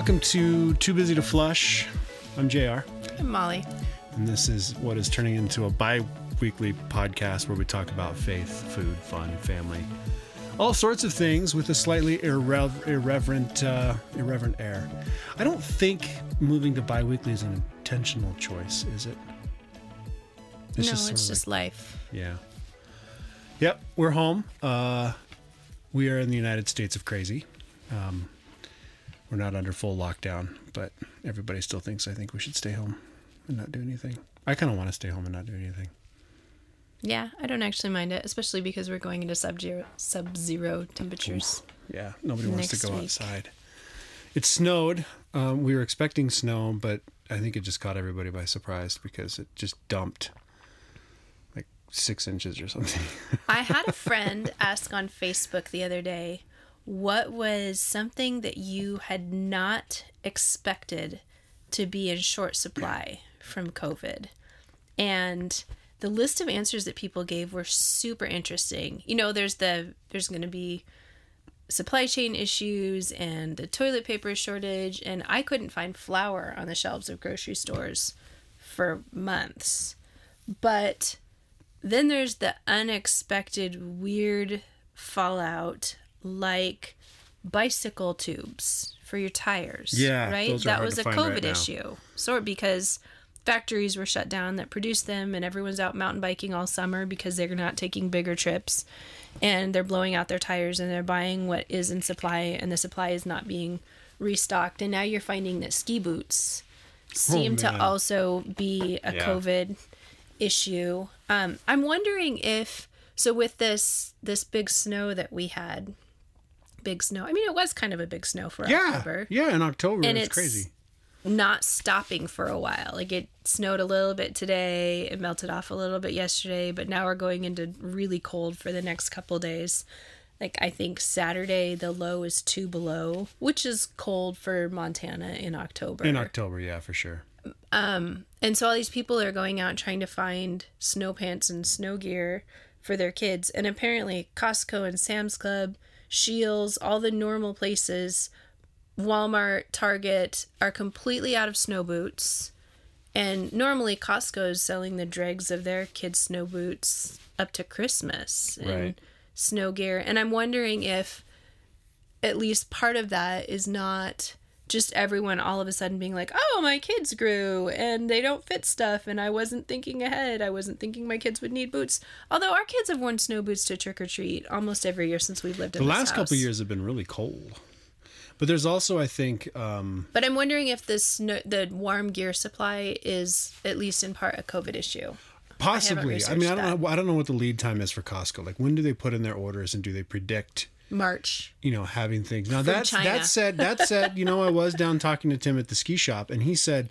Welcome to Too Busy to Flush. I'm JR, I'm Molly. and this is what is turning into a bi weekly podcast where we talk about faith, food, fun, family, all sorts of things with a slightly irrev- irreverent, uh, irreverent air. I don't think moving to bi weekly is an intentional choice, is it? no, sort it's just life. Yeah. Yep, we're home. Uh, we are in the United States of crazy. Um, we're not under full lockdown, but everybody still thinks I think we should stay home and not do anything. I kind of want to stay home and not do anything. Yeah, I don't actually mind it, especially because we're going into sub-zero, sub-zero temperatures. Yeah, nobody wants to go week. outside. It snowed. Um, we were expecting snow, but I think it just caught everybody by surprise because it just dumped like six inches or something. I had a friend ask on Facebook the other day, what was something that you had not expected to be in short supply from COVID? And the list of answers that people gave were super interesting. You know, there's the there's going to be supply chain issues and the toilet paper shortage and I couldn't find flour on the shelves of grocery stores for months. But then there's the unexpected weird fallout like bicycle tubes for your tires. Yeah, Right? those are that hard was to a COVID right issue. Sort because factories were shut down that produced them and everyone's out mountain biking all summer because they're not taking bigger trips and they're blowing out their tires and they're buying what is in supply and the supply is not being restocked and now you're finding that ski boots seem to Oh, man. also be a Yeah. covid issue um i'm wondering if so with this this big snow that we had big snow i mean it was kind of a big snow for yeah, october yeah. In October, And it's, it's- crazy. not stopping for a while. Like it snowed a little bit today, it melted off a little bit yesterday, but now we're going into really cold for the next couple days. Like I think Saturday the low is 2 below, which is cold for Montana in October. In October, yeah, for sure. Um, and so all these people are going out trying to find snow pants and snow gear for their kids. And apparently, Costco and Sam's Club, Scheels, all the normal places, Walmart, Target are completely out of snow boots. And normally, Costco is selling the dregs of their kids' snow boots up to Christmas and Right. snow gear. And I'm wondering if at least part of that is not just everyone all of a sudden being like, oh, my kids grew and they don't fit stuff. And I wasn't thinking ahead. I wasn't thinking my kids would need boots. Although our kids have worn snow boots to trick or treat almost every year since we've lived in The this last couple house. of years have been really cold. But there's also, I think, um, But I'm wondering if this snow, the warm gear supply is at least in part a COVID issue. Possibly. I, mean, I don't know. I don't know what the lead time is for Costco. Like, when do they put in their orders, and do they predict, March. you know, having things? Now that's China. that said, that said, you know, I was down talking to Tim at the ski shop, and he said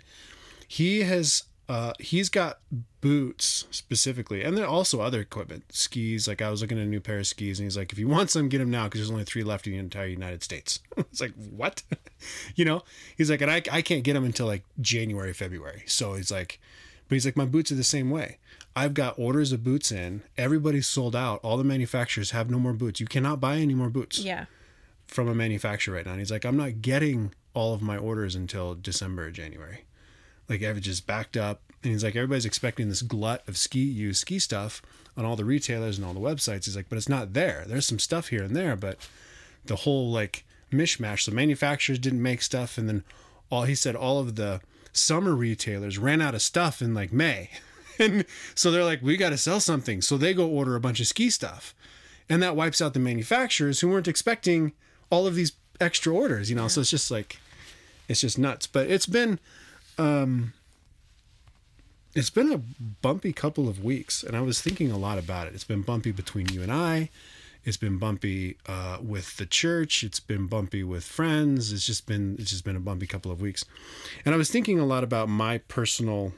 he has uh, he's got boots specifically, and then also other equipment, skis. Like I was looking at a new pair of skis, and he's like, if you want some, get them now because there's only three left in the entire United States. it's like what, you know? He's like, and I I can't get them until like January, February. So he's like, but he's like, my boots are the same way. I've got orders of boots in. Everybody's sold out. All the manufacturers have no more boots. You cannot buy any more boots Yeah. from a manufacturer right now. And he's like, I'm not getting all of my orders until December or January. Like I've just backed up. And he's like, everybody's expecting this glut of ski used ski stuff on all the retailers and all the websites. He's like, but it's not there. There's some stuff here and there, but the whole like mishmash. So manufacturers didn't make stuff, and then all he said all of the summer retailers ran out of stuff in like May. And so they're like, we got to sell something. So they go order a bunch of ski stuff. And that wipes out the manufacturers who weren't expecting all of these extra orders, you know? So it's just like, it's just nuts. But it's been, um, it's been a bumpy couple of weeks. And I was thinking a lot about it. It's been bumpy between you and I. It's been bumpy uh, with the church. It's been bumpy with friends. It's just been it's just been a bumpy couple of weeks, and I was thinking a lot about my personal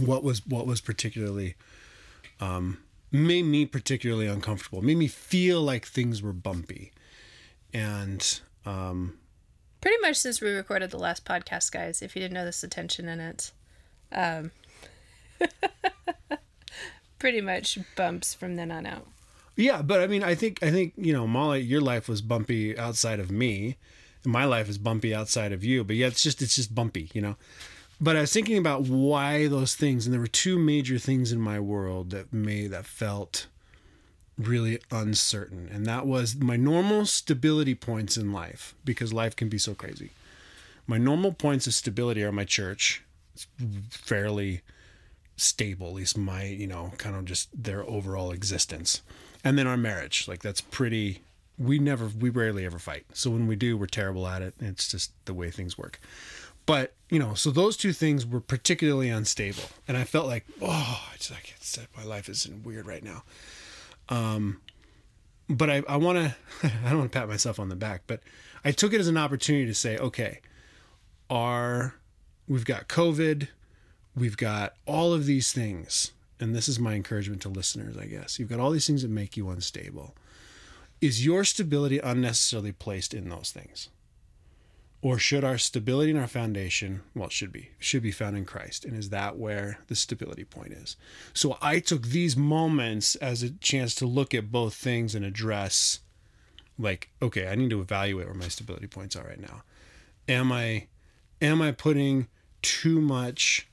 what was what was particularly um, made me particularly uncomfortable, made me feel like things were bumpy, and um, Pretty much since we recorded the last podcast, guys, if you didn't know this attention in it. Um, pretty much bumps from then on out. yeah. But I mean, I think I think you know, Molly, your life was bumpy outside of me, my life is bumpy outside of you, but yeah, it's just it's just bumpy, you know. But I was thinking about why those things, and there were two major things in my world that made that felt really uncertain, and that was my normal stability points in life because life can be so crazy. My normal points of stability are my church. It's fairly stable, at least my, you know, kind of just their overall existence. And then our marriage, like that's pretty we never we rarely ever fight. So when we do, we're terrible at it. It's just the way things work. But, you know, so those two things were particularly unstable. And I felt like, oh, it's like it's, my life is weird right now. Um but I, I want to I don't want to pat myself on the back, but I took it as an opportunity to say, okay, are we've got COVID, we've got all of these things, and this is my encouragement to listeners, I guess. You've got all these things that make you unstable. Is your stability unnecessarily placed in those things? Or should our stability and our foundation, well, it should be, should be found in Christ. And is that where the stability point is? So I took these moments as a chance to look at both things and address, like, okay, I need to evaluate where my stability points are right now. Am I, am I putting too much,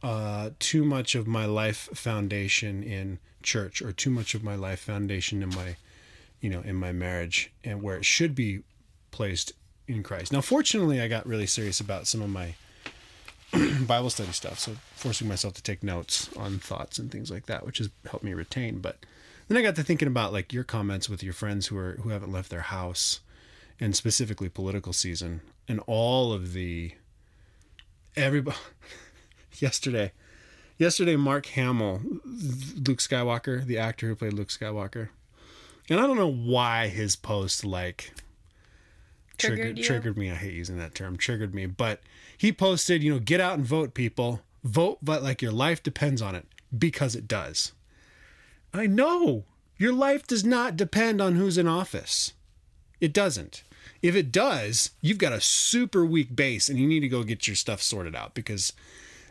uh, too much of my life foundation in church or too much of my life foundation in my, you know, in my marriage and where it should be placed in Christ. Now, fortunately, I got really serious about some of my Bible study stuff, so forcing myself to take notes on thoughts and things like that, which has helped me retain. But then I got to thinking about like your comments with your friends who are who haven't left their house, and specifically political season, and all of the everybody. yesterday, yesterday, Mark Hamill, Luke Skywalker, the actor who played Luke Skywalker, and I don't know why his post like Triggered triggered me. I hate using that term. Triggered me. But he posted, you know, get out and vote, people. Vote, but like your life depends on it because it does. I know your life does not depend on who's in office. It doesn't. If it does, you've got a super weak base and you need to go get your stuff sorted out because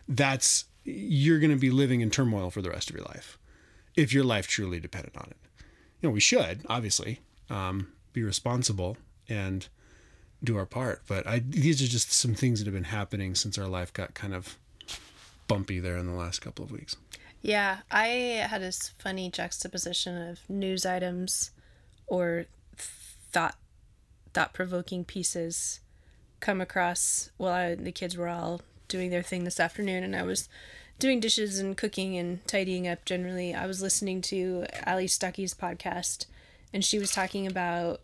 that's you're going to be living in turmoil for the rest of your life if your life truly depended on it. You know, we should obviously um, be responsible and do our part. But I these are just some things that have been happening since our life got kind of bumpy there in the last couple of weeks. Yeah, I had this funny juxtaposition of news items or thought thought provoking pieces come across while I, the kids were all doing their thing this afternoon, and I was doing dishes and cooking and tidying up. Generally, I was listening to Allie Stuckey's podcast, and she was talking about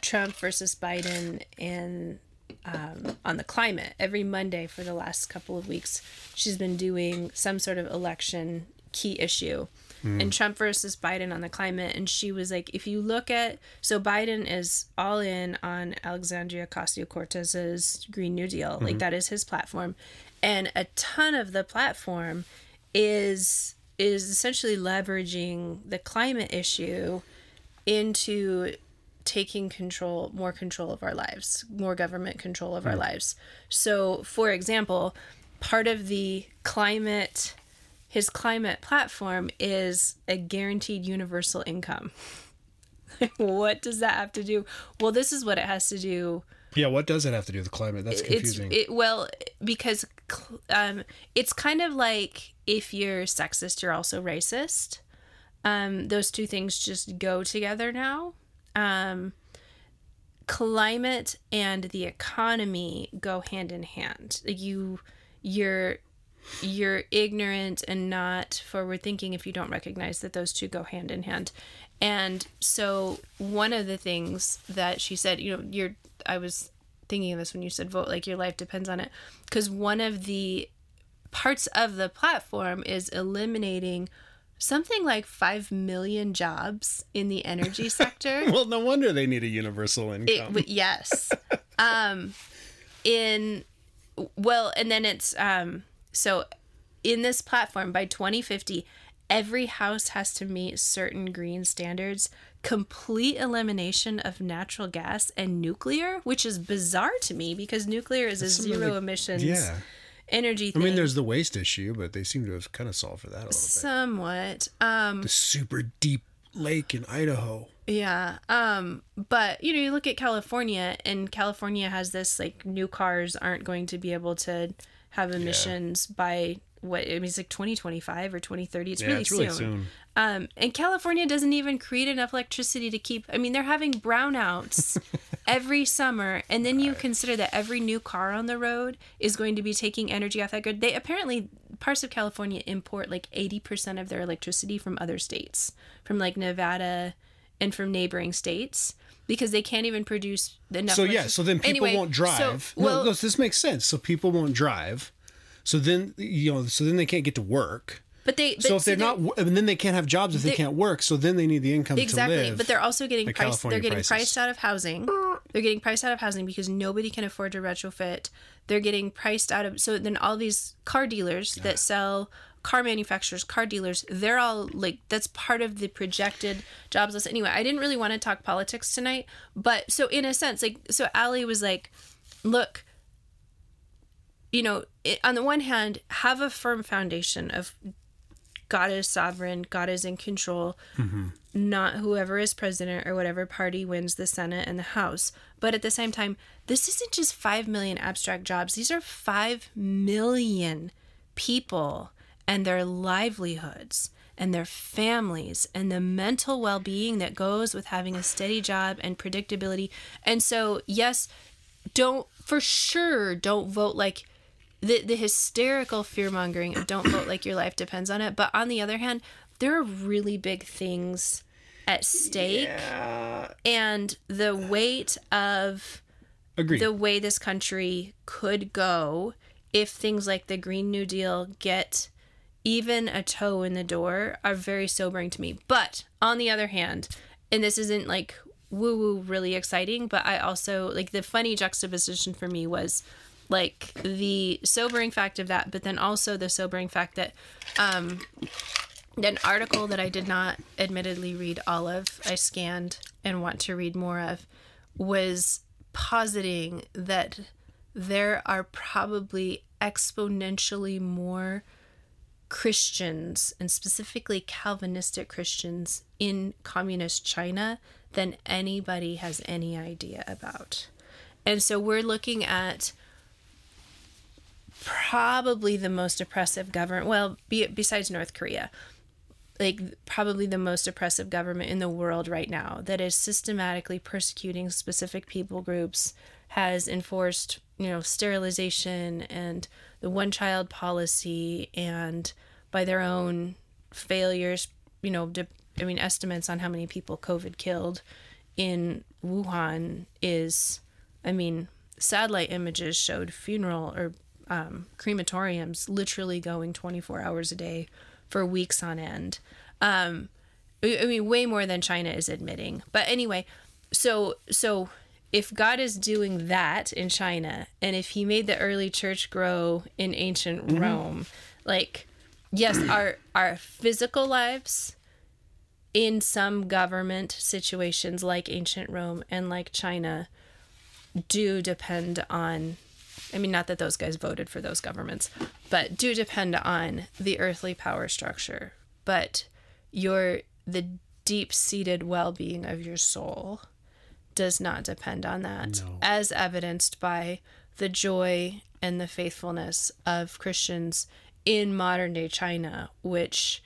Trump versus Biden and um, on the climate every Monday for the last couple of weeks. She's been doing some sort of election key issue. And Trump versus Biden on the climate. And she was like, if you look at, so Biden is all in on Alexandria Ocasio Cortez's Green New Deal. Like, that is his platform. And a ton of the platform is is essentially leveraging the climate issue into taking control more control of our lives more government control of our lives so for example part of the climate his climate platform is a guaranteed universal income what does that have to do well this is what it has to do Yeah, what does it have to do with the climate? That's confusing. it's it, well because um, it's kind of like if you're sexist, you're also racist. Um, those two things just go together now. Um, climate and the economy go hand in hand. You, you're you're ignorant and not forward thinking if you don't recognize that those two go hand in hand. And so one of the things that she said, you know, you're I was thinking of this when you said vote like your life depends on it because one of the parts of the platform is eliminating something like 5 million jobs in the energy sector. well, no wonder they need a universal It, income. w- yes. um, in well, and then it's um, so in this platform by 2050, every house has to meet certain green standards. Complete elimination of natural gas and nuclear, which is bizarre to me because nuclear is a zero emissions yeah. Energy I mean, there's the waste issue, but they seem to have kind of solved for that a little bit. somewhat. Um, The super deep lake in Idaho. Yeah. Um, but you know, you look at California and California has this like new cars aren't going to be able to have emissions by what I mean it's like 2025 or 2030. It's Yeah, really it's really soon. soon. Um, and California doesn't even create enough electricity to keep. I mean, they're having brownouts every summer, and then you consider that every new car on the road is going to be taking energy off that grid. They apparently parts of California import like eighty percent of their electricity from other states, from like Nevada, and from neighboring states. Because they can't even produce enough. So yeah, so then people Anyway, won't so- drive. well, no, no, this makes sense. So people won't drive. So then you know, so then they can't get to work. But they. But, So if they're not, and then they can't have jobs if they They- can't work. So then they need the income exactly to live. but they're also getting like priced they're getting prices. priced out of housing they're getting priced out of housing because nobody can afford to retrofit they're getting priced out of so then all these car dealers that sell car manufacturers car dealers they're all like that's part of the projected jobs list anyway i didn't really want to talk politics tonight but so in a sense like so ali was like look you know it, on the one hand have a firm foundation of god is sovereign god is in control not whoever is president or whatever party wins the Senate and the House. But at the same time, this isn't just 5 million abstract jobs. These are 5 million people and their livelihoods and their families and the mental well being that goes with having a steady job and predictability. And so, yes, don't for sure don't vote like the the hysterical fear mongering of don't vote like your life depends on it. But on the other hand, there are really big things at stake and the weight of Agreed. the way this country could go if things like the Green New Deal get even a toe in the door are very sobering to me. But on the other hand, and this isn't like woo woo really exciting, but I also like the funny juxtaposition for me was like the sobering fact of that, but then also the sobering fact that um an article that I did not admittedly read all of, I scanned and want to read more of, was positing that there are probably exponentially more Christians, and specifically Calvinistic Christians, in communist China than anybody has any idea about. And so we're looking at probably the most oppressive government, well, be, besides North Korea, like probably the most oppressive government in the world right now that is systematically persecuting specific people groups has enforced you know sterilization and the one child policy and by their own failures you know de- i mean estimates on how many people covid killed in wuhan is i mean satellite images showed funeral or um, crematoriums literally going 24 hours a day for weeks on end. Um, I I mean, way more than China is admitting. But anyway, so so if God is doing that in China, and if He made the early church grow in ancient Rome, like yes, our our physical lives in some government situations like ancient Rome and like China do depend on I mean not that those guys voted for those governments, but do depend on the earthly power structure. But your the deep-seated well-being of your soul does not depend on that No. as evidenced by the joy and the faithfulness of Christians in modern day China, which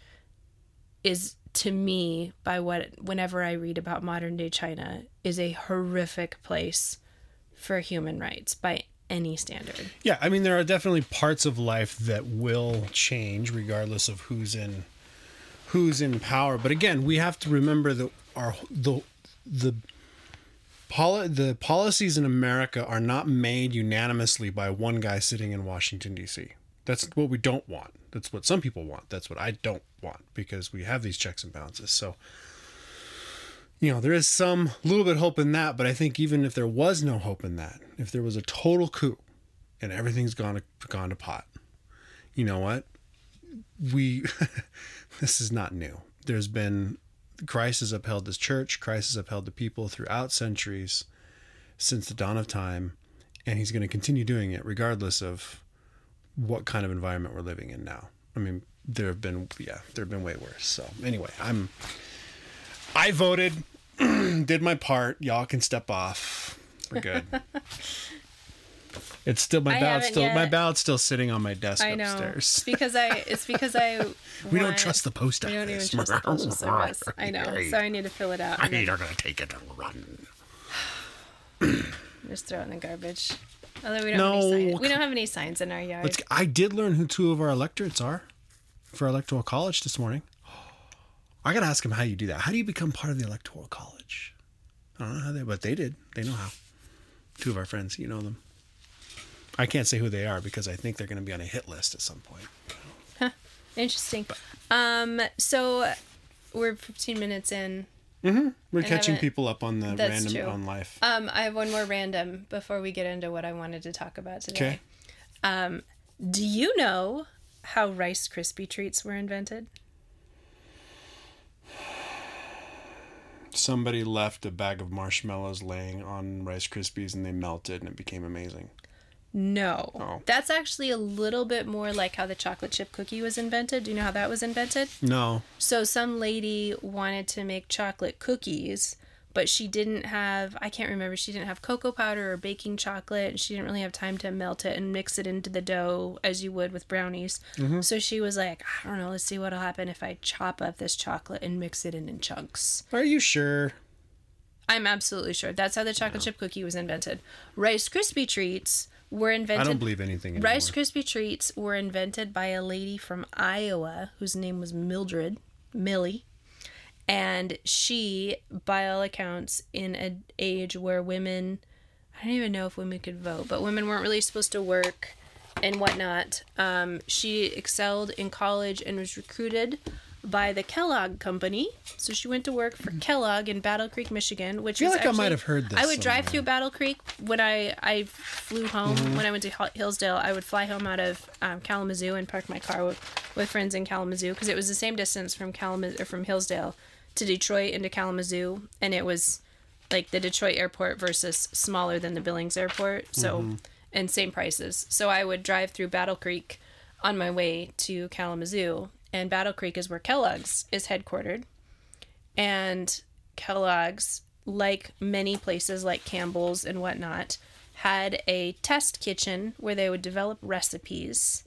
is to me by what whenever I read about modern day China is a horrific place for human rights by any standard. Yeah, I mean there are definitely parts of life that will change regardless of who's in who's in power. But again, we have to remember that our the the poli- the policies in America are not made unanimously by one guy sitting in Washington D.C. That's what we don't want. That's what some people want. That's what I don't want because we have these checks and balances. So you know, there is some little bit hope in that, but I think even if there was no hope in that, if there was a total coup and everything's gone to, gone to pot, you know what? We this is not new. There's been Christ has upheld this church, Christ has upheld the people throughout centuries since the dawn of time, and he's going to continue doing it regardless of what kind of environment we're living in now. I mean, there have been yeah, there have been way worse. So, anyway, I'm I voted did my part. Y'all can step off. We're good. it's still my I ballot's haven't still my yet. ballot's still sitting on my desk I know. It's upstairs. because I. It's because I. We don't trust the post office. We office. don't even trust the postal service. I know. So I need to fill it out. I and then need her gonna take it and run. just throw it in the garbage. Although we don't No, have any signs. We don't have any signs in our yard. Let's. I did learn who two of our electorates are for electoral college this morning. I gotta ask him how you do that. How do you become part of the electoral college? I don't know how they, but they did. They know how. Two of our friends, you know them. I can't say who they are because I think they're going to be on a hit list at some point. Huh. Interesting. Um. So we're 15 minutes in. We're I catching people up on the random true. on life. Um. I have one more random before we get into what I wanted to talk about today. Okay. Um, Do you know how Rice Krispie treats were invented? Somebody left a bag of marshmallows laying on Rice Krispies and they melted and it became amazing. No. Oh. That's actually a little bit more like how the chocolate chip cookie was invented. Do you know how that was invented? No. So some lady wanted to make chocolate cookies, but she didn't have I can't remember, she didn't have cocoa powder or baking chocolate, and she didn't really have time to melt it and mix it into the dough as you would with brownies. Mm-hmm. So she was like, I don't know, let's see what'll happen if I chop up this chocolate and mix it in in chunks. Are you sure? I'm absolutely sure. That's how the chocolate chip cookie was invented. Rice Krispie treats were invented I don't believe anything anymore. Rice Krispie treats were invented by a lady from Iowa whose name was Mildred Millie. And she, by all accounts, in an age where women, I don't even know if women could vote, but women weren't really supposed to work and whatnot. Um, she excelled in college and was recruited by the Kellogg Company. So she went to work for Kellogg in Battle Creek, Michigan, which I feel like I might have heard this I would drive through Battle Creek when I I flew home Mm-hmm. when I went to Hillsdale. I would fly home out of um, Kalamazoo and park my car with, with friends in Kalamazoo because it was the same distance from Kalamazoo or from Hillsdale to Detroit into Kalamazoo, and it was like the Detroit airport versus smaller than the Billings airport. So Mm-hmm. and same prices. So I would drive through Battle Creek on my way to Kalamazoo, and Battle Creek is where Kellogg's is headquartered and Kellogg's, like many places like Campbell's and whatnot, had a test kitchen where they would develop recipes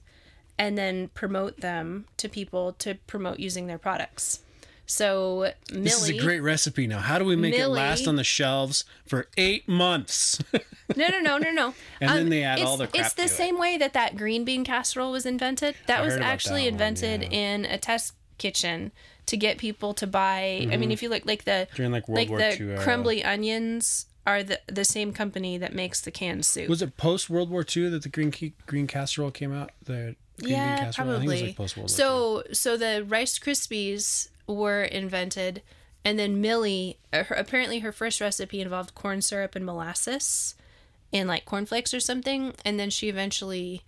and then promote them to people to promote using their products. So Millie, This is a great recipe now. How do we make it last on the shelves for eight months? no, no, no, no, no. Um, And then they add all the It's the to it. same way that that green bean casserole was invented. That I was actually that one, invented yeah. in a test kitchen to get people to buy. I mean, if you look like the Mm-hmm. During, like, World like War the II era. crumbly onions are the the same company that makes the canned soup. Was it post World War II that the green green casserole came out? The green bean yeah, casserole. I think it probably. was like post World War so so the Rice Krispies were invented, and then Millie uh, her, apparently her first recipe involved corn syrup and molasses, and like cornflakes or something, and then she eventually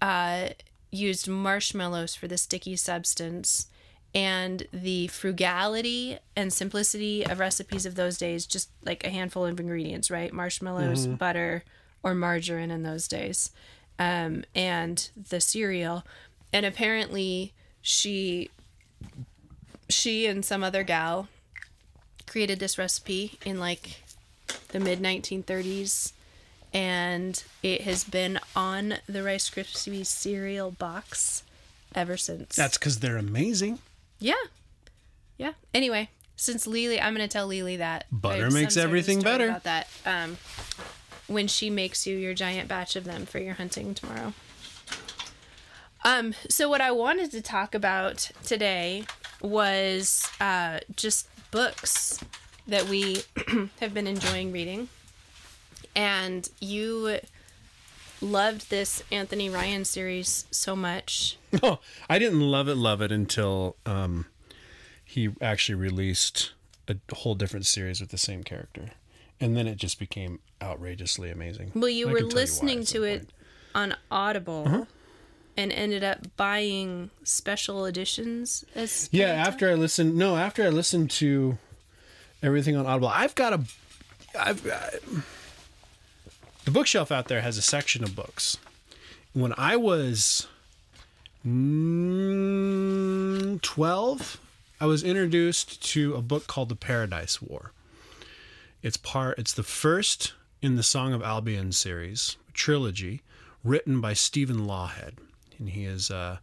uh, used marshmallows for the sticky substance. And the frugality and simplicity of recipes of those days, just like a handful of ingredients, right? Marshmallows, butter, or margarine in those days um, and the cereal. And apparently, she she and some other gal created this recipe in like the mid 1930s, and it has been on the Rice Krispies cereal box ever since. That's because they're amazing. yeah, yeah. Anyway. Since Lily, I'm gonna tell Lily that Butter makes everything better. About that, um, when she makes you your giant batch of them for your hunting tomorrow. Um, so what I wanted to talk about today was uh, just books that we have been enjoying reading, and you loved this Anthony Ryan series so much. Oh, I didn't love it, love it until um, he actually released a whole different series with the same character, and then it just became outrageously amazing. Well, you I were can tell why listening at to it point. on Audible. Uh-huh. And ended up buying special editions as Yeah, after I listened, no, after I listened to everything on Audible, I've got a, I've, I, the bookshelf out there has a section of books. When I was mm, twelve, I was introduced to a book called The Paradise War. It's part. It's the first in the Song of Albion series trilogy, written by Stephen Lawhead, and he is uh,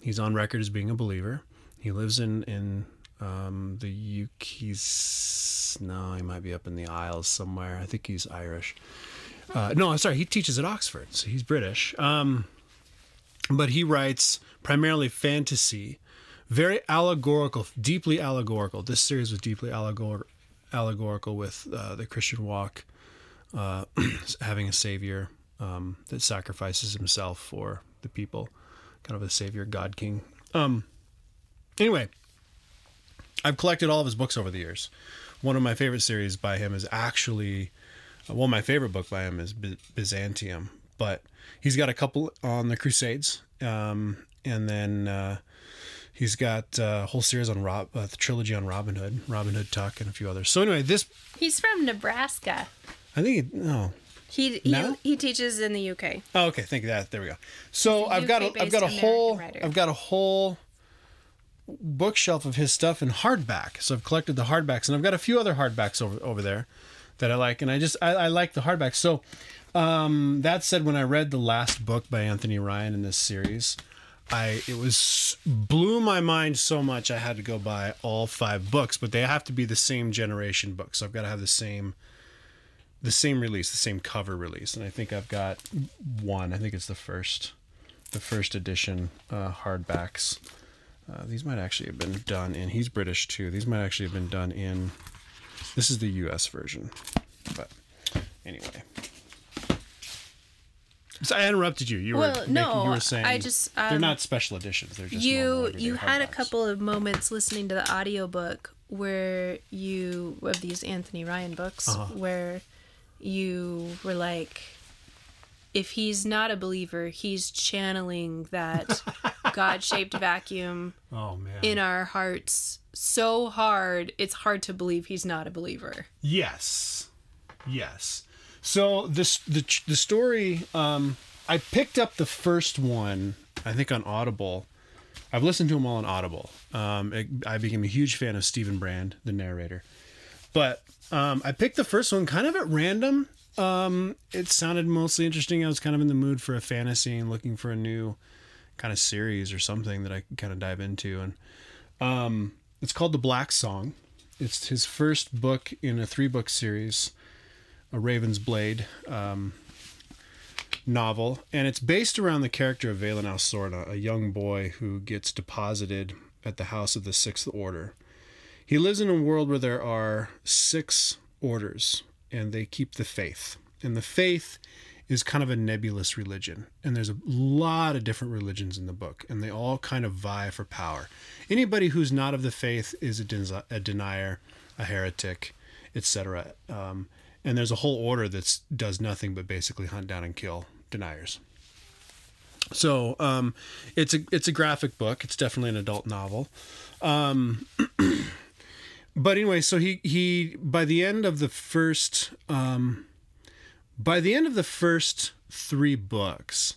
he's on record as being a believer. He lives in in um, the UK. He's no, he might be up in the Isles somewhere. I think he's Irish. Uh, no, I'm sorry. He teaches at Oxford, so he's British. Um, but he writes primarily fantasy, very allegorical, deeply allegorical. This series was deeply allegor- allegorical with uh, the Christian walk, uh, having a savior um, that sacrifices himself for the people, kind of a savior, God King. Um, anyway, I've collected all of his books over the years. One of my favorite series by him is actually, well, my favorite book by him is By- Byzantium, but he's got a couple on the Crusades, um, and then uh, he's got uh, a whole series on Rob, uh, the trilogy on Robin Hood, Robin Hood Tuck, and a few others. So anyway, this He's from Nebraska. I think it, no. He he, No? he teaches in the UK. Oh, okay. Thank you. That there we go. So a I've got a, I've got a whole writer. I've got a whole bookshelf of his stuff in hardback. So I've collected the hardbacks, and I've got a few other hardbacks over over there that I like, and I just I, I like the hardbacks. So um, that said, when I read the last book by Anthony Ryan in this series, I it was blew my mind so much I had to go buy all five books, but they have to be the same generation books. So I've got to have the same the same release, the same cover release, and I think I've got one. I think it's the first, the first edition uh, hardbacks. Uh, these might actually have been done in. He's British too. These might actually have been done in. This is the U.S. version, but anyway. So I interrupted you. You were Well, making, no, you were saying I just, they're um, not special editions. They're just you you had a couple of moments listening to the audiobook where you of these Anthony Ryan books Uh-huh. where you were like if he's not a believer he's channeling that god-shaped vacuum Oh man. in our hearts so hard it's hard to believe he's not a believer Yes, yes. So this the the story. Um, I picked up the first one. I think on Audible. I've listened to them all on Audible. Um, it, I became a huge fan of Steven Brand, the narrator. But um, I picked the first one kind of at random. Um, it sounded mostly interesting. I was kind of in the mood for a fantasy and looking for a new kind of series or something that I could kind of dive into. And um, it's called The Black Song. It's his first book in a three book series, a Raven's Blade um, novel. And it's based around the character of Vaelin Al Sorna, a young boy who gets deposited at the House of the Sixth Order. He lives in a world where there are six orders, and they keep the faith. And the faith is kind of a nebulous religion. And there's a lot of different religions in the book, and they all kind of vie for power. Anybody who's not of the faith is a, den- a denier, a heretic, etc. Um, and there's a whole order that does nothing but basically hunt down and kill deniers. So um, it's a it's a graphic book. It's definitely an adult novel. Um, but anyway, so he he by the end of the first um, by the end of the first three books,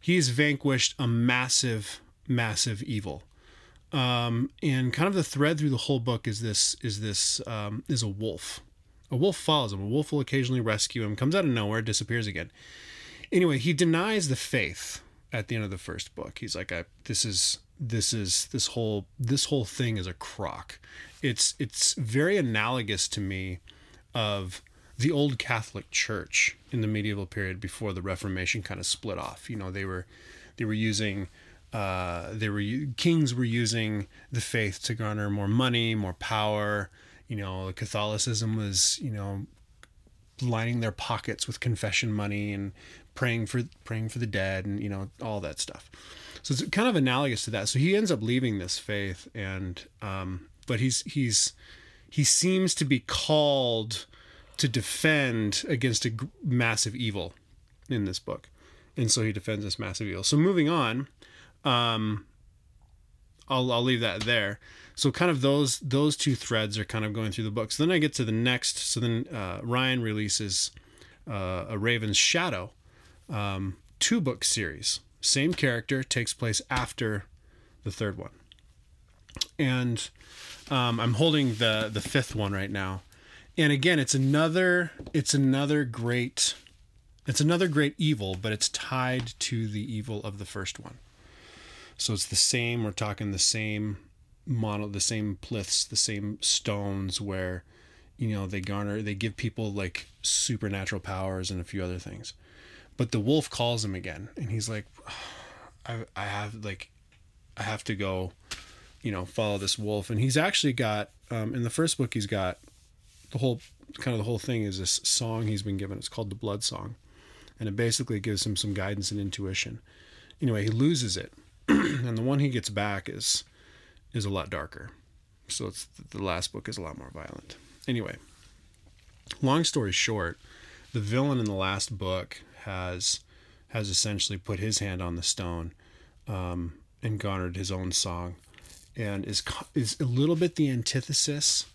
he's vanquished a massive massive evil. Um, and kind of the thread through the whole book is this is this um, is a wolf. A wolf follows him. A wolf will occasionally rescue him. Comes out of nowhere, disappears again. Anyway, he denies the faith at the end of the first book. He's like, I, "This is this is this whole this whole thing is a crock." It's it's very analogous to me of the old Catholic Church in the medieval period before the Reformation kind of split off. You know, they were they were using uh, they were kings were using the faith to garner more money, more power. You know, Catholicism was you know lining their pockets with confession money and praying for praying for the dead and you know all that stuff. So it's kind of analogous to that. So he ends up leaving this faith, and um, but he's he's he seems to be called to defend against a massive evil in this book, and so he defends this massive evil. So moving on, um, I'll I'll leave that there. So kind of those those two threads are kind of going through the book. So then I get to the next. So then uh, Ryan releases uh, a Raven's Shadow, um, two book series. Same character takes place after the third one. and um, I'm holding the the fifth one right now. And again, it's another it's another great it's another great evil, but it's tied to the evil of the first one. So it's the same. We're talking the same mono, the same pliths the same stones where you know they garner they give people like supernatural powers and a few other things but the wolf calls him again and he's like i, I have like i have to go you know follow this wolf. And he's actually got um, in the first book he's got the whole kind of the whole thing is this song he's been given. It's called the blood song. And it basically gives him some guidance and intuition. Anyway he loses it. And the one he gets back is is a lot darker. So it's the last book is a lot more violent. Anyway, long story short, the villain in the last book has has essentially put his hand on the stone um, and garnered his own song, and is is a little bit the antithesis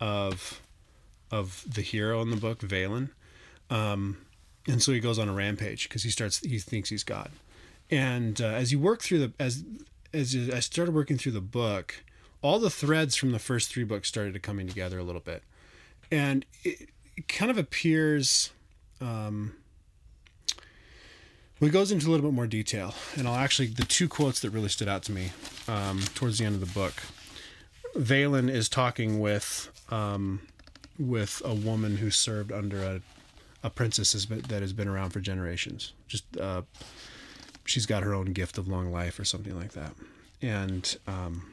of of the hero in the book, Vaelin. Um, and so he goes on a rampage because he starts he thinks he's God. And uh, as you work through the as as I started working through the book, all the threads from the first three books started to coming together a little bit, and it, it kind of appears. Um, well, it goes into a little bit more detail, and I'll actually the two quotes that really stood out to me um, towards the end of the book. Vaelin is talking with um, with a woman who served under a a princess that has been around for generations. Just uh, she's got her own gift of long life or something like that, and um,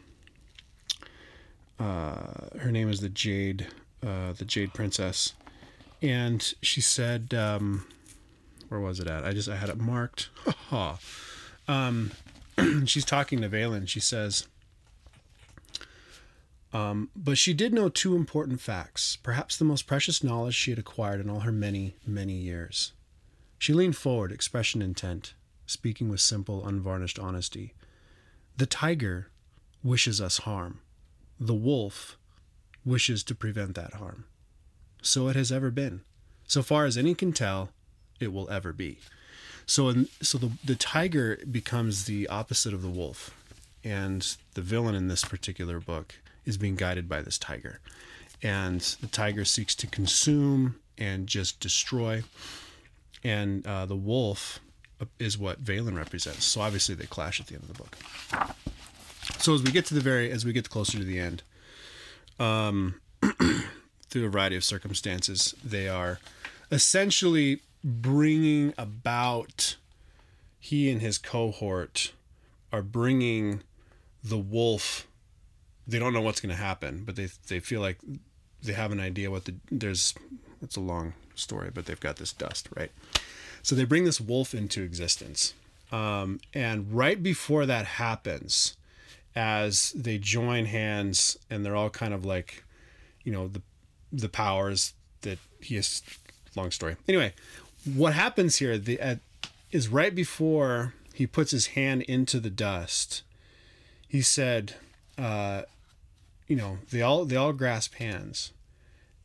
uh, her name is the Jade, uh, the Jade Princess, and she said, um, where was it at? I just I had it marked. um, she's talking to Vaelin. She says, um, but she did know two important facts, perhaps the most precious knowledge she had acquired in all her many, many years. She leaned forward, expression intent, speaking with simple, unvarnished honesty. The tiger wishes us harm the wolf wishes to prevent that harm. So it has ever been. So far as any can tell, it will ever be. So, in, so the, the tiger becomes the opposite of the wolf. And the villain in this particular book is being guided by this tiger. And the tiger seeks to consume and just destroy. And uh, the wolf is what Vaelin represents. So obviously they clash at the end of the book. So as we get to the very, as we get closer to the end, um, through a variety of circumstances, they are essentially bringing about. He and his cohort are bringing the wolf. They don't know what's going to happen, but they they feel like they have an idea what the there's. It's a long story, but they've got this dust right. So they bring this wolf into existence, um, and right before that happens, as they join hands and they're all kind of like, you know, the the powers that he has. Long story. Anyway, what happens here the, at, is right before he puts his hand into the dust. He said, uh, you know, they all they all grasp hands,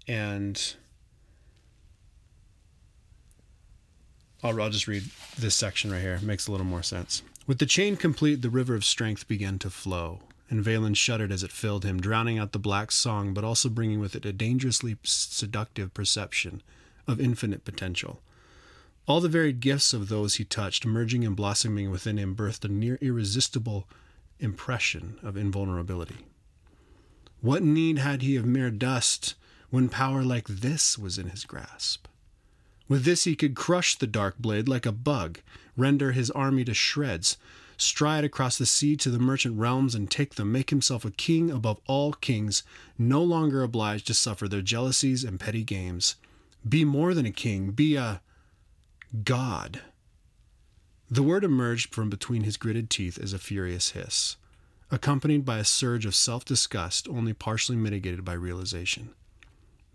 and I'll, I'll just read this section right here. It makes a little more sense. With the chain complete, the river of strength began to flow, and Vaelin shuddered as it filled him, drowning out the black song, but also bringing with it a dangerously seductive perception of infinite potential. All the varied gifts of those he touched, merging and blossoming within him, birthed a near irresistible impression of invulnerability. What need had he of mere dust when power like this was in his grasp? With this he could crush the dark blade like a bug, render his army to shreds, stride across the sea to the merchant realms and take them, make himself a king above all kings, no longer obliged to suffer their jealousies and petty games. Be more than a king, be a god. The word emerged from between his gritted teeth as a furious hiss, accompanied by a surge of self disgust only partially mitigated by realization.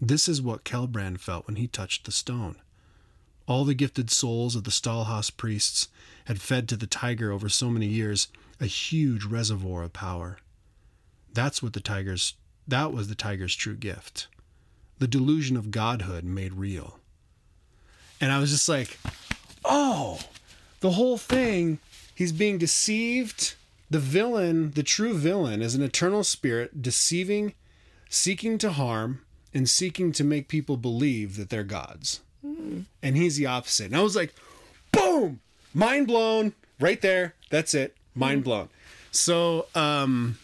This is what Kehlbrand felt when he touched the stone. All the gifted souls of the Stahlhast priests had fed to the tiger over so many years a huge reservoir of power. That's what the tiger's that was the tiger's true gift. The delusion of godhood made real. And I was just like, "Oh, the whole thing, he's being deceived The villain, the true villain, is an eternal spirit deceiving, seeking to harm, and seeking to make people believe that they're gods. And he's the opposite. And I was like, boom, mind blown, right there. That's it, mind blown. So, um,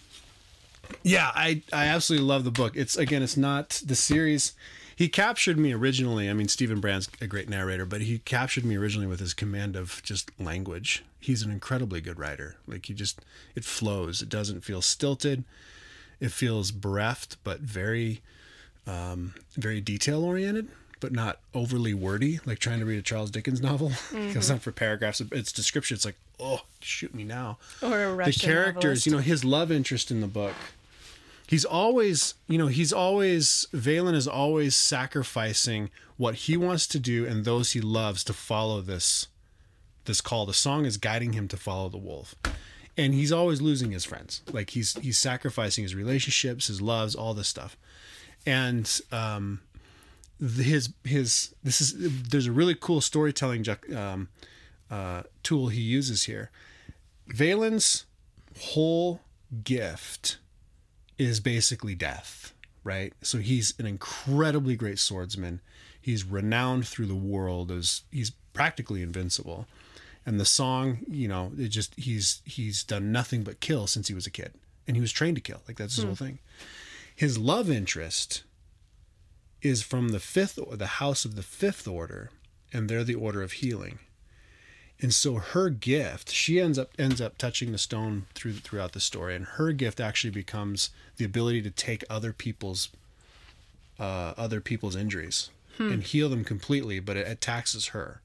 yeah, I I absolutely love the book. It's again, it's not the series. He captured me originally. I mean, Steven Brand's a great narrator, but he captured me originally with his command of just language. He's an incredibly good writer. Like he just it flows. It doesn't feel stilted. It feels bereft, but very, um, very detail oriented, but not overly wordy. Like trying to read a Charles Dickens novel. Goes on for paragraphs. It's description. It's like, oh, shoot me now Or a the characters novelist. you know his love interest in the book he's always you know he's always Vaelin is always sacrificing what he wants to do and those he loves to follow this this call. The song is guiding him to follow the wolf. And he's always losing his friends. Like he's he's sacrificing his relationships his loves all this stuff. And um his his this is there's a really cool storytelling um, uh, tool he uses here. Vaelin's whole gift is basically death, right? So he's an incredibly great swordsman. He's renowned through the world as he's practically invincible. And the song, you know, it just he's he's done nothing but kill since he was a kid. And he was trained to kill. Like that's his whole hmm. thing. His love interest is from the fifth or the house of the fifth order, and they're the order of healing and so her gift she ends up ends up touching the stone through throughout the story. And her gift actually becomes the ability to take other people's uh, other people's injuries and heal them completely but it, it taxes her.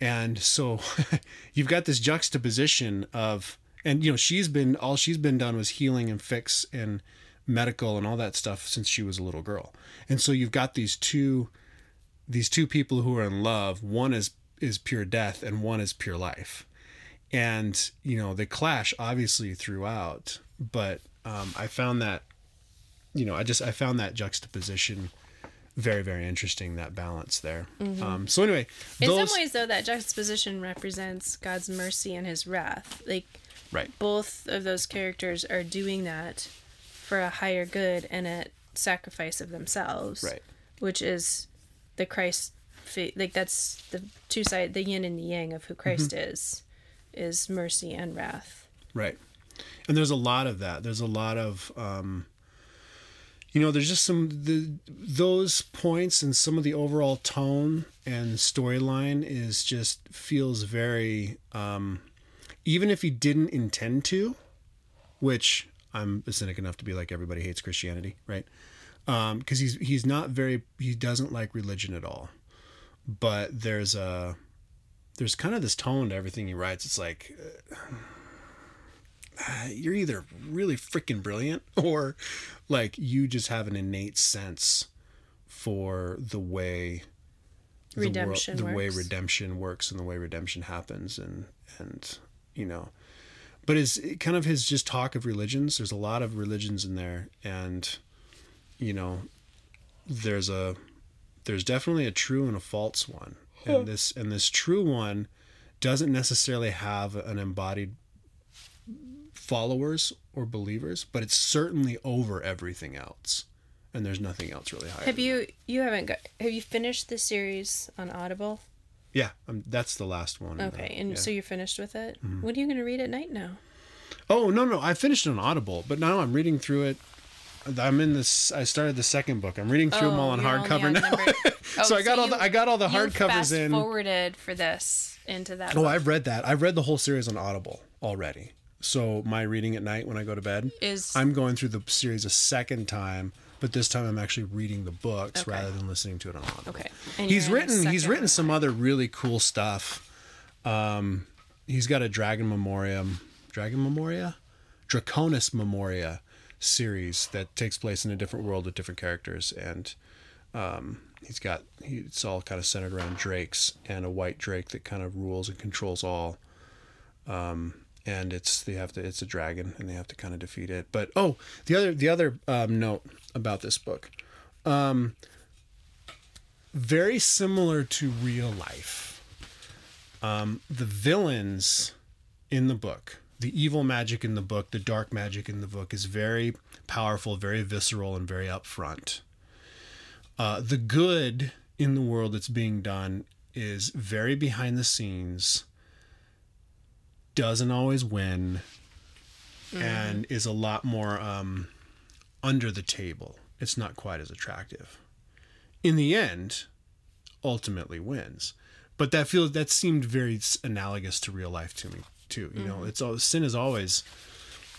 And so you've got this juxtaposition of and you know she's been all she's been done was healing and fix and medical and all that stuff since she was a little girl. And so you've got these two these two people who are in love. One is is pure death and one is pure life and you know they clash obviously throughout but um, i found that you know i just i found that juxtaposition very very interesting that balance there um, so anyway In those some ways, though, that juxtaposition represents God's mercy and His wrath. Like right both of those characters are doing that for a higher good and at sacrifice of themselves. Right. Which is the Christ. Like that's the two side, the yin and the yang of who Christ Mm-hmm. is, is mercy and wrath. Right. And there's a lot of that. There's a lot of um you know, there's just some the those points and some of the overall tone and storyline is just feels very um even if he didn't intend to, which I'm cynic enough to be like everybody hates Christianity, right? Um because he's he's not very he doesn't like religion at all. But there's a there's kind of this tone to everything he writes. It's like uh, you're either really freaking brilliant or like you just have an innate sense for the way the world- Redemption the way redemption works and the way redemption happens and and you know. But is kind of his just talk of religions. There's a lot of religions in there and you know there's a there's definitely a true and a false one and this and this true one doesn't necessarily have an embodied followers or believers but it's certainly over everything else and there's nothing else really higher Have you you haven't got have you finished the series on Audible? yeah um, that's the last one Okay, and yeah. Mm-hmm. so you're finished with it. What are you going to read at night now? Oh no no I finished on Audible, but now I'm reading through it. I'm in this. I started the second book. I'm reading through them all on Oh, hardcover now. Oh, so I got all you- the I got all the hardcovers in. Forwarded for this into that. Oh, book. I've read that. I've read the whole series on Audible already. So my reading at night when I go to bed Is- I'm going through the series a second time, but this time I'm actually reading the books Okay. rather than listening to it on Audible. Okay. And he's you're in the written he's written some other really cool stuff. Um, he's got a Dragon Memoriam, Dragon Memoria, Draconis Memoria series that takes place in a different world with different characters, and um, he's got he, it's all kind of centered around drakes and a white drake that kind of rules and controls all. Um, and it's they have to it's a dragon and they have to kind of defeat it. But oh, the other the other um, note about this book very similar to real life. Um, the villains in the book, the evil magic in the book, the dark magic in the book, is very powerful, very visceral, and very upfront. Uh, the good in the world that's being done is very behind the scenes, doesn't always win, and is a lot more um, under the table. It's not quite as attractive. In the end, ultimately wins. But that feels that seemed very analogous to real life to me too. You know, it's all sin is always,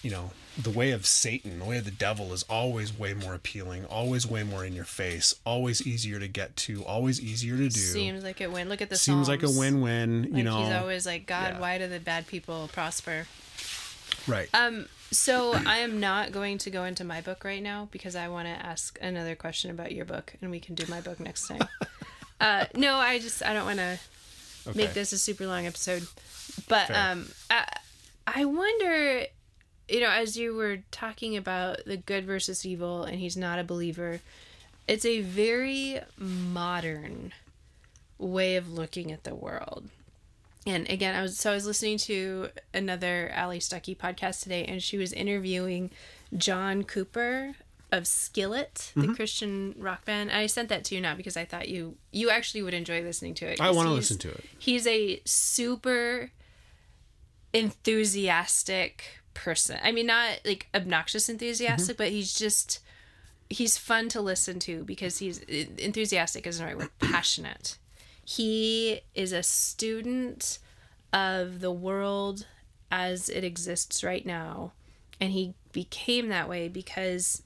you know, the way of Satan, the way of the devil is always way more appealing, always way more in your face, always easier to get to, always easier to do. Seems like it win. Look at the Seems like a Psalms. win-win. You Like know, he's always like, God, yeah. why do the bad people prosper? right? Um, so I am not going to go into my book right now because I want to ask another question about your book, and we can do my book next time. uh, no, I just I don't want to make this a super long episode, but Fair. um, I, I wonder, you know, as you were talking about the good versus evil, and he's not a believer, it's a very modern way of looking at the world and again i was so i was listening to another Allie Stuckey podcast today and she was interviewing john cooper of skillet Mm-hmm. the christian rock band i sent that to you now because i thought you you actually would enjoy listening to it I want to listen to it. he's a super enthusiastic person. I mean not like obnoxious enthusiastic but he's just he's fun to listen to because he's enthusiastic isn't the right word passionate. He is a student of the world as it exists right now and he became that way because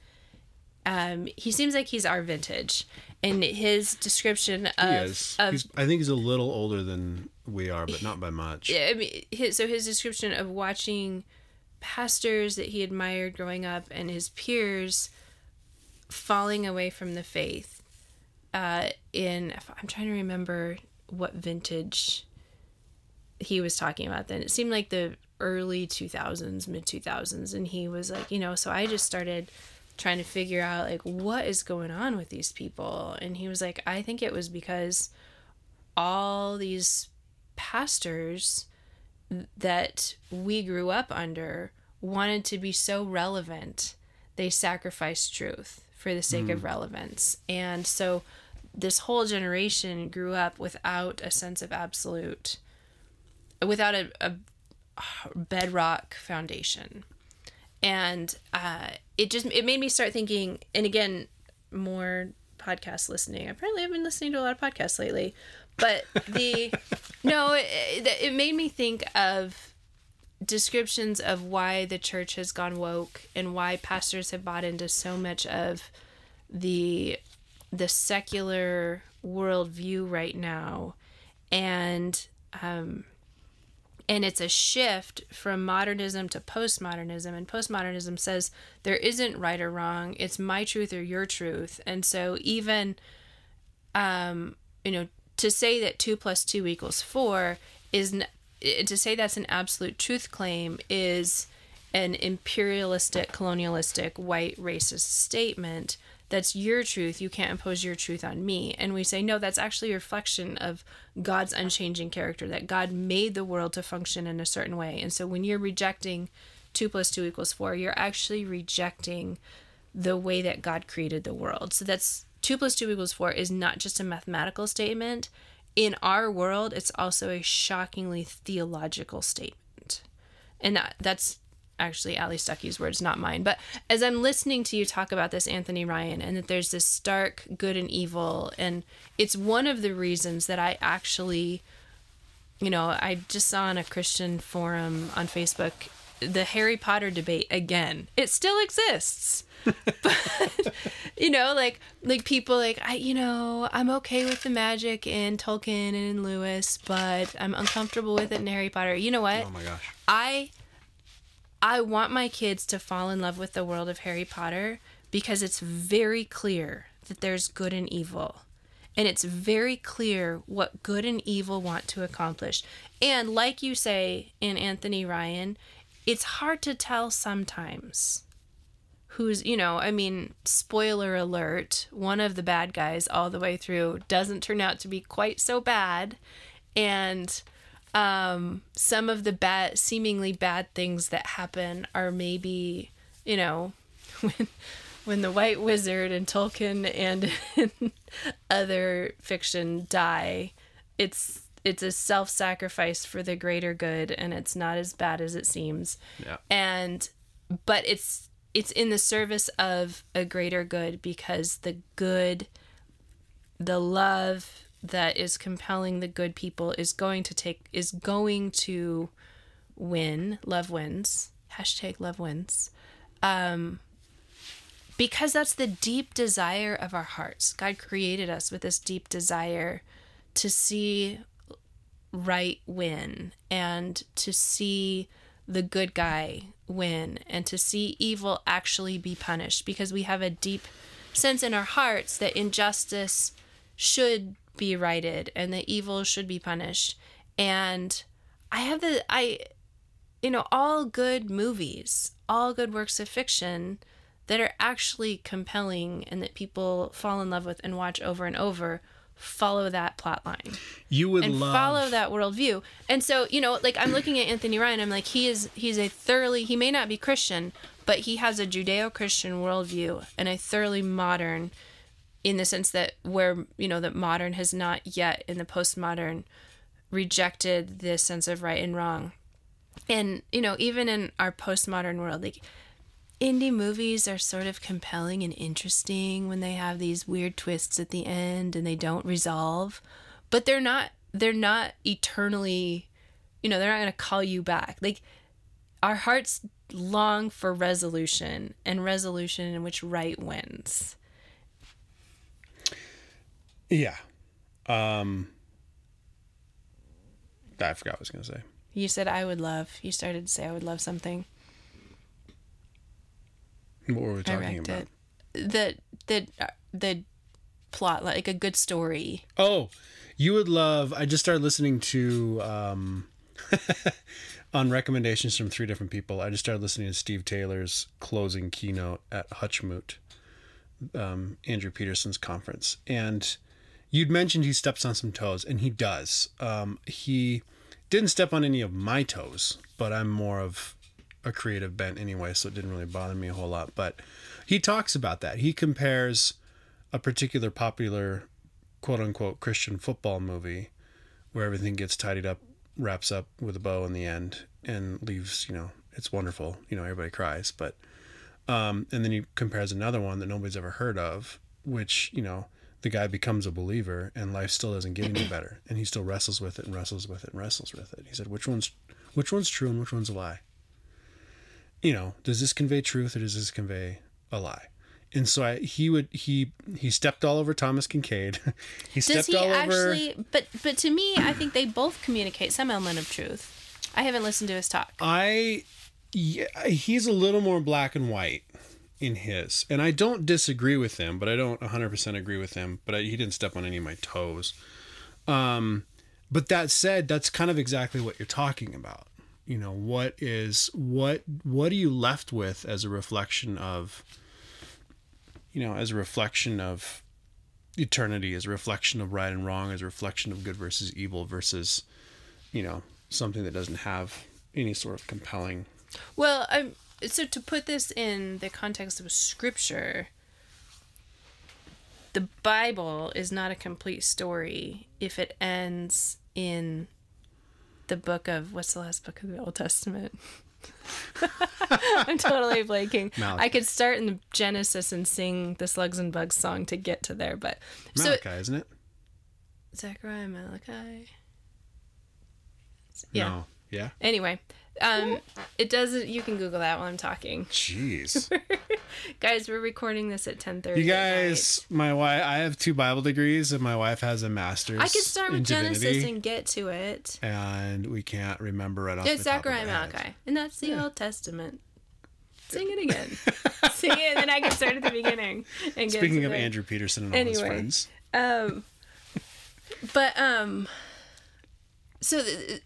um, he seems like he's our vintage and his description of, He of I think he's a little older than we are, but not by much. yeah, I mean, his, so his description of watching pastors that he admired growing up and his peers falling away from the faith. Uh, in I'm trying to remember what vintage he was talking about then. It seemed like the early 2000s, mid 2000s, and he was like, you know, so I just started trying to figure out like what is going on with these people, and he was like, I think it was because all these pastors that we grew up under wanted to be so relevant they sacrificed truth for the sake of relevance. And so this whole generation grew up without a sense of absolute without a, a bedrock foundation. And uh, it just it made me start thinking and again more podcast listening. Apparently i've been listening to a lot of podcasts lately but the no it, it made me think of descriptions of why the church has gone woke and why pastors have bought into so much of the the secular worldview right now. And um and it's a shift from modernism to postmodernism. And postmodernism says there isn't right or wrong. It's my truth or your truth. And so even um you know to say that 2 plus 2 equals 4 is n- eh, to say that's an absolute truth claim is an imperialistic colonialistic white racist statement. That's your truth. You can't impose your truth on me. And we say no that's actually a reflection of god's unchanging character that god made the world to function in a certain way. And so when you're rejecting 2 plus 2 equals 4 you're actually rejecting the way that god created the world. So that's 2 plus 2 equals 4 is not just a mathematical statement in our world it's also a shockingly theological statement and that, that's actually Allie Stuckey's words, not mine. But as I'm listening to you talk about this, Anthony Ryan, and that there's this stark good and evil, and it's one of the reasons that I actually, you know, I just saw on a Christian forum on Facebook the Harry Potter debate again. It still exists. but you know like like people like i you know i'm okay with the magic in tolkien and in lewis but i'm uncomfortable with it in harry potter you know what Oh my gosh. I I want my kids to fall in love with the world of Harry Potter because it's very clear that there's good and evil. And it's very clear what good and evil want to accomplish. And like you say in Anthony Ryan, it's hard to tell sometimes who's, you know, I mean, spoiler alert, one of the bad guys all the way through doesn't turn out to be quite so bad. And Um, some of the bad, seemingly bad things that happen are maybe, you know, when when the White Wizard and Tolkien and other fiction die, it's it's a self-sacrifice for the greater good and it's not as bad as it seems. Yeah. And but it's it's in the service of a greater good because the good the love that is compelling the good people is going to take is going to win love wins hashtag love wins um because that's the deep desire of our hearts god created us with this deep desire to see right win and to see the good guy win and to see evil actually be punished because we have a deep sense in our hearts that injustice should be righted and that evil should be punished. And i have the i you know all good movies all good works of fiction that are actually compelling and that people fall in love with and watch over and over follow that plot line You would and love follow that worldview. And so, you know, like I'm looking at Anthony Ryan, I'm like, he is he's a thoroughly he may not be Christian, but he has a Judeo Christian worldview and a thoroughly modern in the sense that where, you know, that modern has not yet in the postmodern rejected this sense of right and wrong. And, you know, even in our postmodern world, like indie movies are sort of compelling and interesting when they have these weird twists at the end and they don't resolve but they're not they're not eternally you know they're not going to call you back like our hearts long for resolution and resolution in which right wins Yeah. Um I forgot what I was gonna say. you said i would love you started to say i would love something What were we talking about? it the the the plot like a good story Oh, you would love. I just started listening to um, on recommendations from three different people. I just started listening to Steve Taylor's closing keynote at Hutchmoot, um, Andrew Peterson's conference, and you'd mentioned he steps on some toes, and he does. Um, he didn't step on any of my toes, but I'm more of a creative bent anyway, so it didn't really bother me a whole lot. But he talks about that. He compares a particular popular quote unquote Christian football movie where everything gets tidied up, wraps up with a bow in the end, and leaves, you know, it's wonderful. You know, everybody cries. But, um, and then he compares another one that nobody's ever heard of, which, you know, the guy becomes a believer and life still doesn't get any better. And he still wrestles with it and wrestles with it and wrestles with it. He said, which one's, which one's true and which one's a lie? You know, does this convey truth or does this convey a lie? And so I, he would he he stepped all over Thomas Kinkade. he Does stepped he all over. actually? But but to me, I think they both communicate some element of truth. I haven't listened to his talk. I yeah, he's a little more black and white in his, and I don't disagree with him, but I don't 100% agree with him. But I, he didn't step on any of my toes. Um, but that said, that's kind of exactly what you're talking about. You know, what is what what are you left with as a reflection of you know, as a reflection of eternity, as a reflection of right and wrong, as a reflection of good versus evil versus, you know, something that doesn't have any sort of compelling. Well, um, so to put this in the context of scripture, the Bible is not a complete story if it ends in the book of what's the last book of the Old Testament? I'm totally blanking. Malachi. I could start in Genesis and sing the Slugs and Bugs song to get to there, but so Malachi, isn't it? Zechariah, Malachi. Yeah. No. Yeah. Anyway, um, it doesn't. You can Google that while I'm talking, Jeez. guys. We're recording this at 10:30. you guys, my wife. I have two Bible degrees, and my wife has a master's. I could start with Genesis divinity, and get to it. and we can't remember right off It's the top of Zechariah. Malachi, and that's the Old Testament. Sing it again. Sing it, and then I can start at the beginning. And get Speaking of the- Andrew Peterson and all his friends, Um, but um, so the,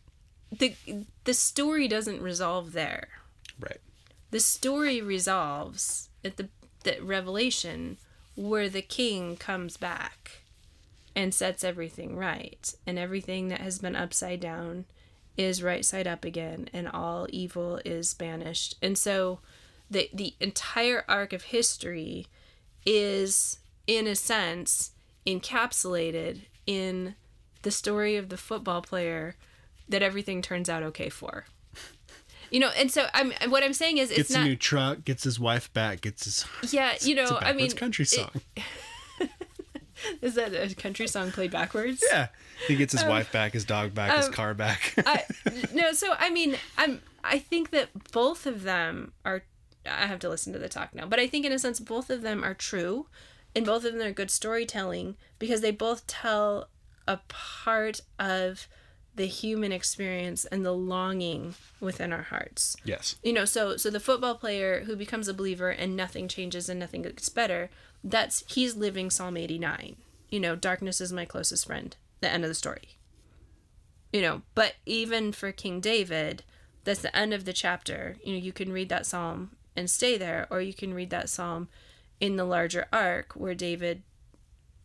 the the story doesn't resolve there. right? the story resolves at the, the revelation where the king comes back and sets everything right and everything that has been upside down is right side up again and all evil is banished. And so the the entire arc of history is in a sense encapsulated in the story of the football player that everything turns out okay for. You know, and so I'm what I'm saying is it's Gets not a new truck, gets his wife back, gets his yeah, you know, it's a I mean country song. is that a country song played backwards? yeah. He gets his wife back, his dog back, his um, car back. I, no, so I mean, I'm I think that both of them are. I have to listen to the talk now, but I think in a sense both of them are true, and both of them are good storytelling because they both tell a part of the human experience and the longing within our hearts. yes. You know, so so the football player who becomes a believer and nothing changes and nothing gets better, that's he's living Psalm 89. You know, darkness is my closest friend. The end of the story. You know, but even for King David, that's the end of the chapter. You know, you can read that psalm and stay there or you can read that psalm in the larger arc where David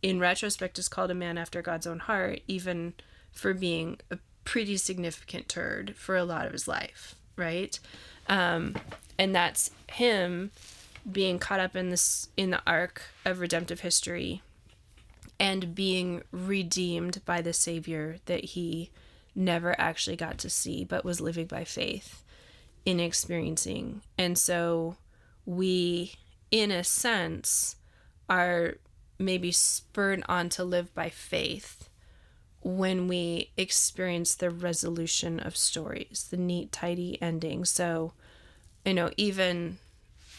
in retrospect is called a man after God's own heart even for being a pretty significant turd for a lot of his life, right? Um, and that's him being caught up in this in the arc of redemptive history and being redeemed by the savior that he never actually got to see but was living by faith in experiencing and so we in a sense are maybe spurred on to live by faith when we experience the resolution of stories, the neat, tidy ending. So, you know, even,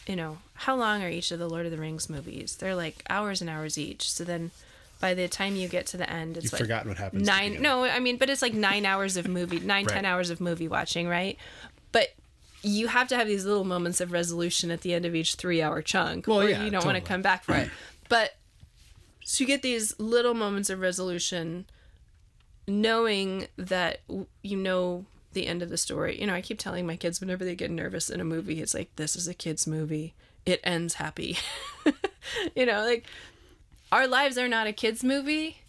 you know, how long are each of the Lord of the Rings movies? They're like hours and hours each. So then by the time you get to the end, it's You've like forgotten what happens. nine. No, I mean, but it's like nine hours of movie, nine, Right. ten hours of movie watching, right? But you have to have these little moments of resolution at the end of each three hour chunk. Well, or yeah, you don't want to come back for it. But so you get these little moments of resolution knowing that you know the end of the story. You know, I keep telling my kids whenever they get nervous in a movie, it's like this is a kids movie. It ends happy. you know, like our lives are not a kids movie,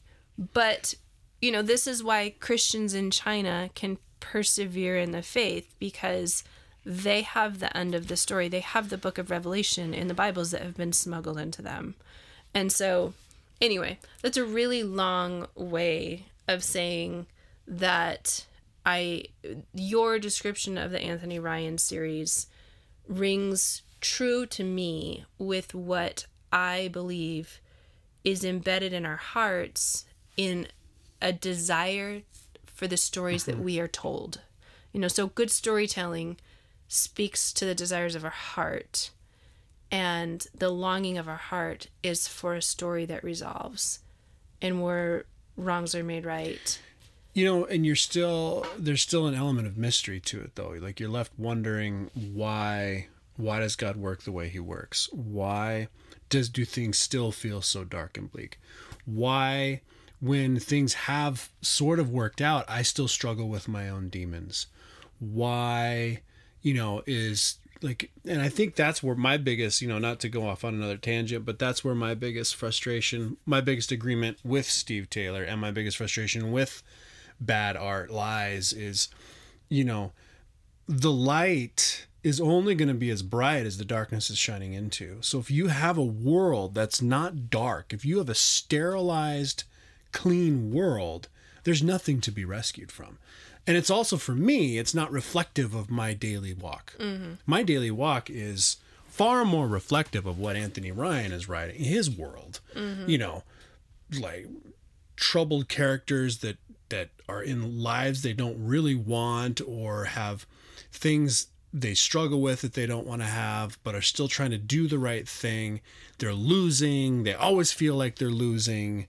but you know, this is why Christians in China can persevere in the faith because they have the end of the story. They have the book of Revelation in the Bibles that have been smuggled into them. And so, anyway, that's a really long way of saying that I your description of the Anthony Ryan series rings true to me with what I believe is embedded in our hearts in a desire for the stories that mm-hmm. we are told. You know, so good storytelling speaks to the desires of our heart and the longing of our heart is for a story that resolves and where wrongs are made right. You know, and you're still there's still an element of mystery to it though. Like you're left wondering why why does God work the way he works? Why does do things still feel so dark and bleak? Why when things have sort of worked out, I still struggle with my own demons? Why, you know, is like and I think that's where my biggest, you know, not to go off on another tangent, but that's where my biggest frustration, my biggest agreement with Steve Taylor and my biggest frustration with bad art lies is you know the light is only going to be as bright as the darkness is shining into. So if you have a world that's not dark if you have a sterilized clean world there's nothing to be rescued from and it's also for me it's not reflective of my daily walk. Mm-hmm. My daily walk is far more reflective of what anthony ryan is writing his world. Mm-hmm. You know like troubled characters that that are in lives they don't really want or have things they struggle with that they don't want to have but are still trying to do the right thing. They're losing. They always feel like they're losing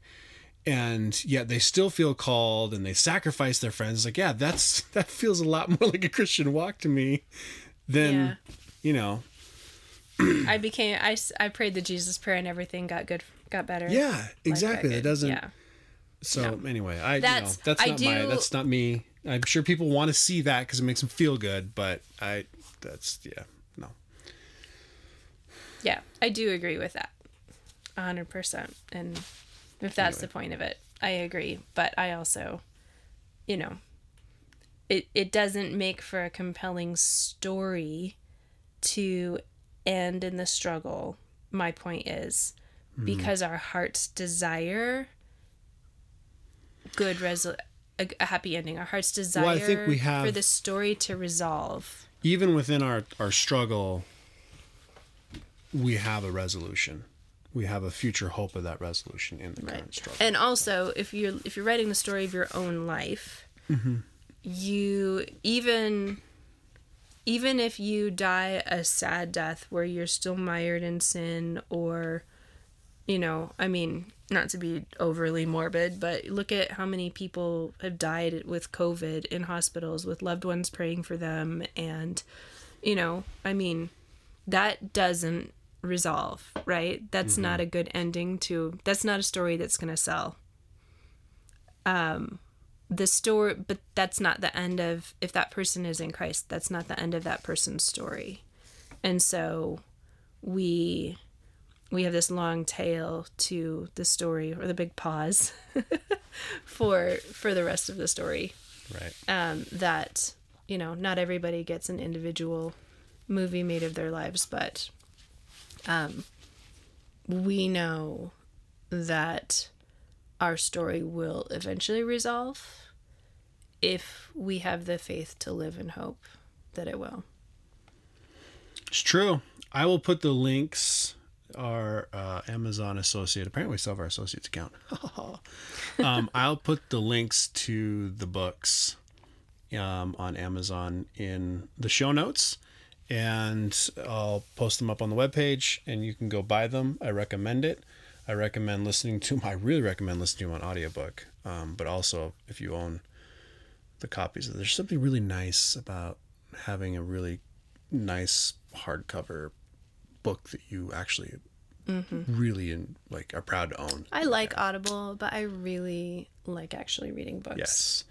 and yet they still feel called and they sacrifice their friends like yeah that's that feels a lot more like a christian walk to me than Yeah. you know I became I, I prayed the Jesus prayer and everything got good got better. yeah exactly it doesn't Yeah. So anyway, I That's- you know, that's I not my do- that's not me. I'm sure people want to see that because it makes them feel good, but I that's yeah no. Yeah, I do agree with that. a hundred percent. And if that's Anyway. the point of it, I agree. But I also, you know, it it doesn't make for a compelling story to end in the struggle. My point is mm-hmm. because our hearts desire good resol- a, a happy ending. Our hearts desire well, I think we have- for the story to resolve. Even within our our struggle, we have a resolution. We have a future hope of that resolution in the current struggle. And also, if you're if you're writing the story of your own life, mm-hmm. you even even if you die a sad death where you're still mired in sin or you know, I mean, not to be overly morbid, but look at how many people have died with COVID in hospitals with loved ones praying for them. And you know, I mean, that doesn't resolve, right? That's not a good ending to that's not a story that's going to sell. Um the story but that's not the end of if that person is in Christ, that's not the end of that person's story. And so we we have this long tail to the story or the big pause for for the rest of the story right. um, that you know not everybody gets an individual movie made of their lives but um, we know that our story will eventually resolve if we have the faith to live in hope that it will It's true. I will put the links. Our uh, Amazon associate. Apparently, we still have our associates account. um, I'll put the links to the books um, on Amazon in the show notes, and I'll post them up on the webpage, and you can go buy them. I recommend it. I recommend listening to them. I really recommend listening to them on audiobook. Um, but also, if you own the copies, there's something really nice about having a really nice hardcover book that you actually really in, like are proud to own. i like audible but i really like actually reading books Yes,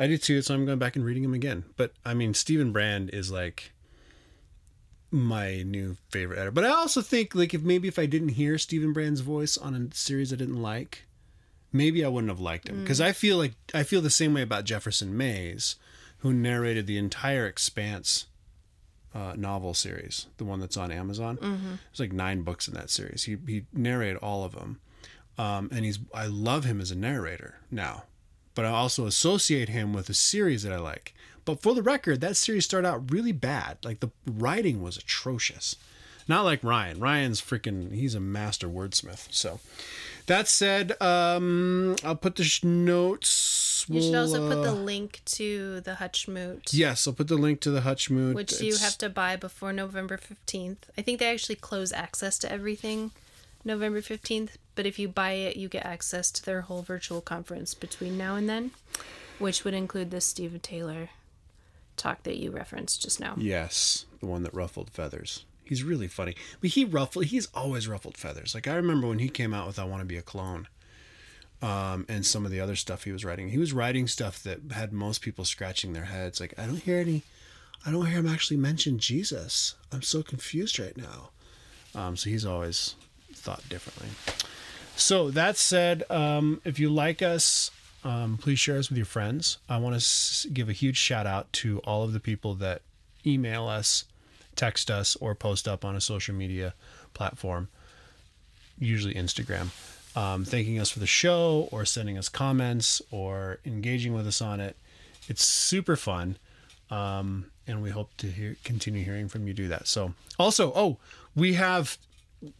I do too. So I'm going back and reading them again. But I mean, Steven Brand is like my new favorite editor. But I also think like if maybe if I didn't hear Steven Brand's voice on a series I didn't like, maybe I wouldn't have liked him because I feel like I feel the same way about Jefferson Mays, who narrated the entire Expanse uh, novel series, the one that's on Amazon. There's like nine books in that series. He he narrated all of them, um, and he's I love him as a narrator now, but I also associate him with a series that I like. But for the record, that series started out really bad. Like the writing was atrocious. Not like Ryan. Ryan's freaking he's a master wordsmith. So that said, um, I'll put the sh- notes. You should We'll, also put the uh, link to the Hutchmoot, Yes, I'll put the link to the Hutchmoot. which you have to buy before November 15th. I think they actually close access to everything November 15th, but if you buy it, you get access to their whole virtual conference between now and then, which would include this Stephen Taylor talk that you referenced just now. Yes, the one that ruffled feathers. He's really funny. But he ruffled he's always ruffled feathers. Like I remember when he came out with I Want to Be a Clone. Um, and some of the other stuff he was writing. He was writing stuff that had most people scratching their heads. Like, I don't hear any I don't hear him actually mention Jesus. I'm so confused right now. Um, so he's always thought differently. So that said, um, if you like us, um, please share us with your friends. I want to s- give a huge shout out to all of the people that email us, text us, or post up on a social media platform, usually Instagram, um, thanking us for the show or sending us comments or engaging with us on it. It's super fun. Um, and we hope to hear, continue hearing from you do that. So also, oh, we have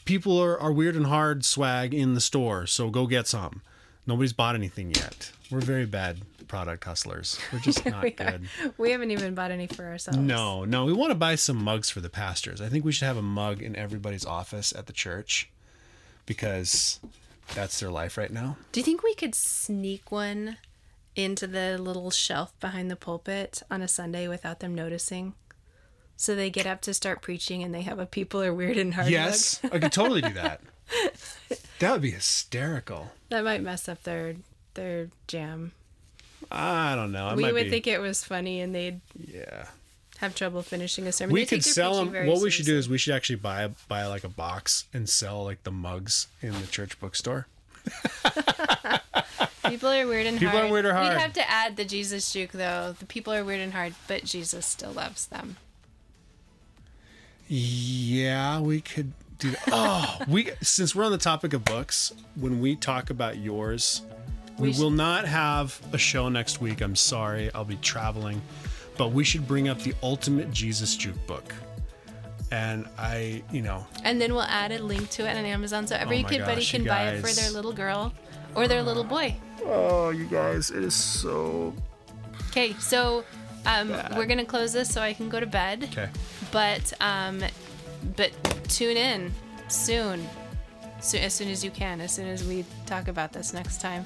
people are, are weird and hard swag in the store. So go get some. Nobody's bought anything yet. We're very bad product hustlers. We're just not we, are. good. we haven't even bought any for ourselves. No, no, we want to buy some mugs for the pastors. I think we should have a mug in everybody's office at the church because that's their life right now. Do you think we could sneak one into the little shelf behind the pulpit on a Sunday without them noticing? So they get up to start preaching and they have a people are weird and hard Yes, mug? I could totally do that. That would be hysterical. That might mess up their their jam. I don't know. It we would be, think it was funny and they'd yeah. have trouble finishing a sermon. We They could sell them. What we should do is we should actually buy buy like a box and sell like the mugs in the church bookstore. People are weird and People are weird or hard. We'd have to add the Jesus juke though. The people are weird and hard, but Jesus still loves them. Yeah, we could do that. Oh, we since we're on the topic of books, when we talk about yours, we, We sh- will not have a show next week. I'm sorry, I'll be traveling, but we should bring up the ultimate Jesus juke book. And I, you know, And then we'll add a link to it on Amazon so every Oh my kid buddy can you buy it for their little girl or their little boy. oh, you guys, it is so Okay, so um, Bad. we're gonna close this so I can go to bed. okay. But um, but tune in soon, so, as soon as you can, as soon as we talk about this next time,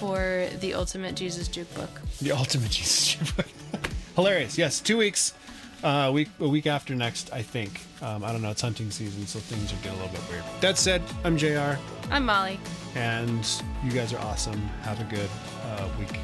for the ultimate Jesus juke book. The ultimate Jesus juke book. Hilarious. Yes, two weeks. Uh, a week a week after next, I think. Um, I don't know. It's hunting season, so things are getting a little bit weird. That said, I'm Jr. I'm Molly. and you guys are awesome. Have a good uh, week.